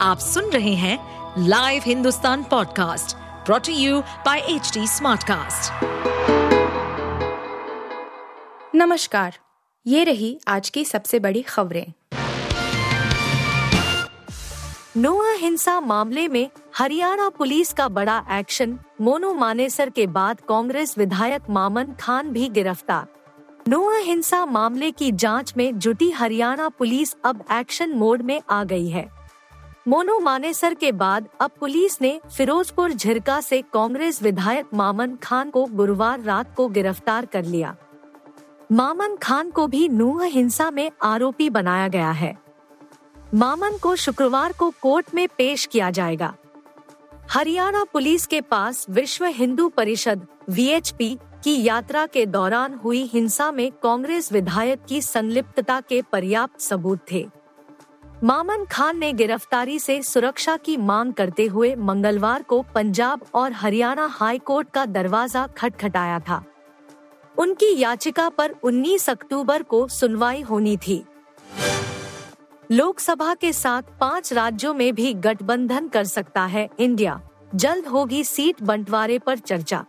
आप सुन रहे हैं live Hindustan podcast brought to you by H Smartcast. नमस्कार ये रही आज की सबसे बड़ी खबरें। नोआ हिंसा मामले में हरियाणा पुलिस का बड़ा एक्शन मोनू मानेसर के बाद कांग्रेस विधायक मामन खान भी गिरफ़्तार। नोआ हिंसा मामले की जाँच में जुटी हरियाणा पुलिस अब एक्शन मोड में आ गई है। मोनू मानेसर के बाद अब पुलिस ने फिरोजपुर झिरका से कांग्रेस विधायक मामन खान को गुरुवार रात को गिरफ़्तार कर लिया। मामन खान को भी नूह हिंसा में आरोपी बनाया गया है। मामन को शुक्रवार को कोर्ट में पेश किया जाएगा। हरियाणा पुलिस के पास विश्व हिंदू परिषद वीएचपी की यात्रा के दौरान हुई हिंसा में कांग्रेस विधायक की संलिप्तता के पर्याप्त सबूत थे। मामन खान ने गिरफ्तारी से सुरक्षा की मांग करते हुए मंगलवार को पंजाब और हरियाणा हाई कोर्ट का दरवाज़ा खटखटाया था। उनकी याचिका पर 19 अक्टूबर को सुनवाई होनी थी। लोकसभा के साथ पाँच राज्यों में भी गठबंधन कर सकता है इंडिया। जल्द होगी सीट बंटवारे पर चर्चा।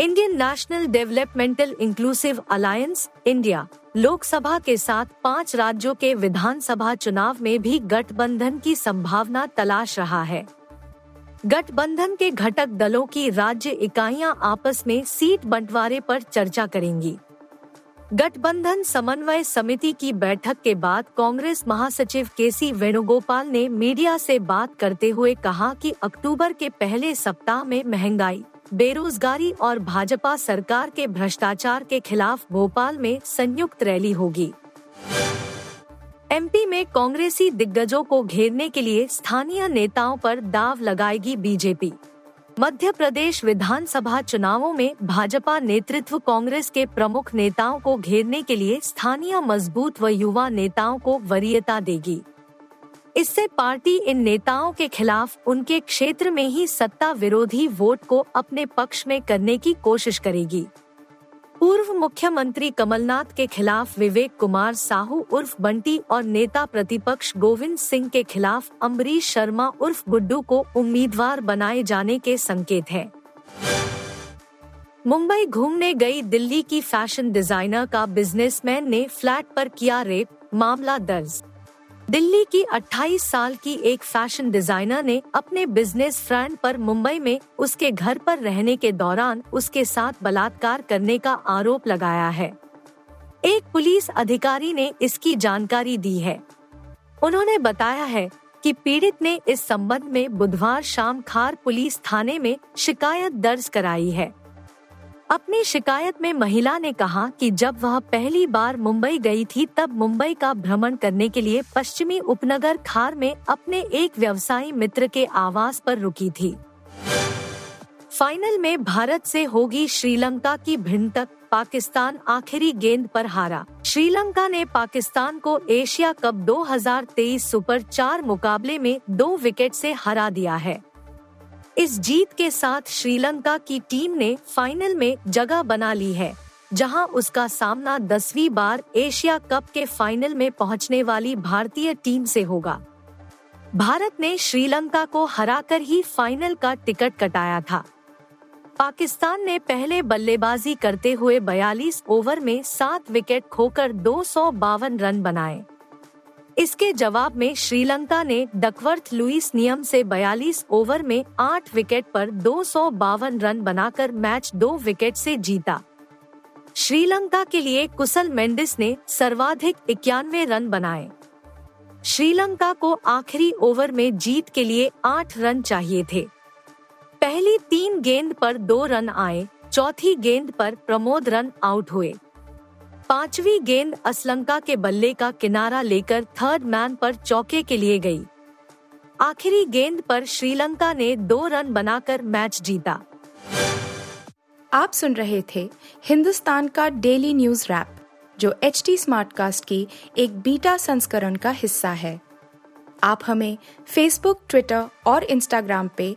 Indian National Developmental Inclusive Alliance, India. Lok Sabha के साथ पाँच राज्यों के विधानसभा चुनाव में भी गठबंधन की संभावना तलाश रहा है। गठबंधन के घटक दलों की राज्य इकाइयाँ आपस में सीट बंटवारे पर चर्चा करेंगी। गठबंधन समन्वय समिति की बैठक के बाद कांग्रेस महासचिव के सी वेणुगोपाल ने मीडिया से बात करते हुए कहा कि अक्टूबर के पहले सप्ताह में महँगाई बेरोजगारी और भाजपा सरकार के भ्रष्टाचार के खिलाफ भोपाल में संयुक्त रैली होगी। एमपी में कांग्रेसी दिग्गजों को घेरने के लिए स्थानीय नेताओं पर दाव लगाएगी बीजेपी। मध्य प्रदेश विधानसभा चुनावों में भाजपा नेतृत्व कांग्रेस के प्रमुख नेताओं को घेरने के लिए स्थानीय मज़बूत व युवा नेताओं को वरीयता देगी। इससे पार्टी इन नेताओं के खिलाफ उनके क्षेत्र में ही सत्ता विरोधी वोट को अपने पक्ष में करने की कोशिश करेगी पूर्व मुख्यमंत्री कमलनाथ के खिलाफ विवेक कुमार साहू उर्फ़ बंटी और नेता प्रतिपक्ष गोविंद सिंह के खिलाफ अम्बरीश शर्मा उर्फ़ गुड्डू को उम्मीदवार बनाए जाने के संकेत हैं। मुंबई घूमने गई दिल्ली की फ़ैशन डिज़ाइनर का बिजनेसमैन ने फ्लैट पर किया रेप, मामला दर्ज दिल्ली की 28 साल की एक फ़ैशन डिज़ाइनर ने अपने बिज़नेस फ्रेंड पर मुंबई में उसके घर पर रहने के दौरान उसके साथ बलात्कार करने का आरोप लगाया है। एक पुलिस अधिकारी ने इसकी जानकारी दी है। उन्होंने बताया है कि पीड़ित ने इस संबंध में बुधवार शाम खार पुलिस थाने में शिकायत दर्ज कराई है। अपनी शिकायत में महिला ने कहा कि जब वह पहली बार मुंबई गई थी, तब मुंबई का भ्रमण करने के लिए पश्चिमी उपनगर खार में अपने एक व्यवसायी मित्र के आवास पर रुकी थी। फाइनल में भारत से होगी श्रीलंका की भिड़ंत पाकिस्तान आखिरी गेंद पर हारा। श्रीलंका ने पाकिस्तान को एशिया कप 2023 सुपर चार मुकाबले में दो विकेट से हरा दिया है। इस जीत के साथ श्रीलंका की टीम ने फाइनल में जगह बना ली है, जहाँ उसका सामना दसवीं बार एशिया कप के फाइनल में पहुँचने वाली भारतीय टीम से होगा। भारत ने श्रीलंका को हराकर ही फाइनल का टिकट कटाया था। पाकिस्तान ने पहले बल्लेबाजी करते हुए 42 ओवर में सात विकेट खोकर दो सौ बावन रन बनाए। इसके जवाब में श्रीलंका ने डकवर्थ लुइस नियम से 42 ओवर में 8 विकेट पर दो सौ बावन रन बनाकर मैच दो विकेट से जीता। श्रीलंका के लिए कुशल मेंडिस ने सर्वाधिक इक्यानवे रन बनाए। श्रीलंका को आखिरी ओवर में जीत के लिए आठ रन चाहिए थे। पहली तीन गेंद पर दो रन आए, चौथी गेंद पर प्रमोद रन आउट हुए। पांचवी गेंद असलंका के बल्ले का किनारा लेकर थर्ड मैन पर चौके के लिए गई। आखिरी गेंद पर श्रीलंका ने दो रन बनाकर मैच जीता आप सुन रहे थे हिंदुस्तान का डेली न्यूज़ रैप, जो एच टी स्मार्ट कास्ट की एक बीटा संस्करण का हिस्सा है आप हमें फेसबुक ट्विटर और इंस्टाग्राम पे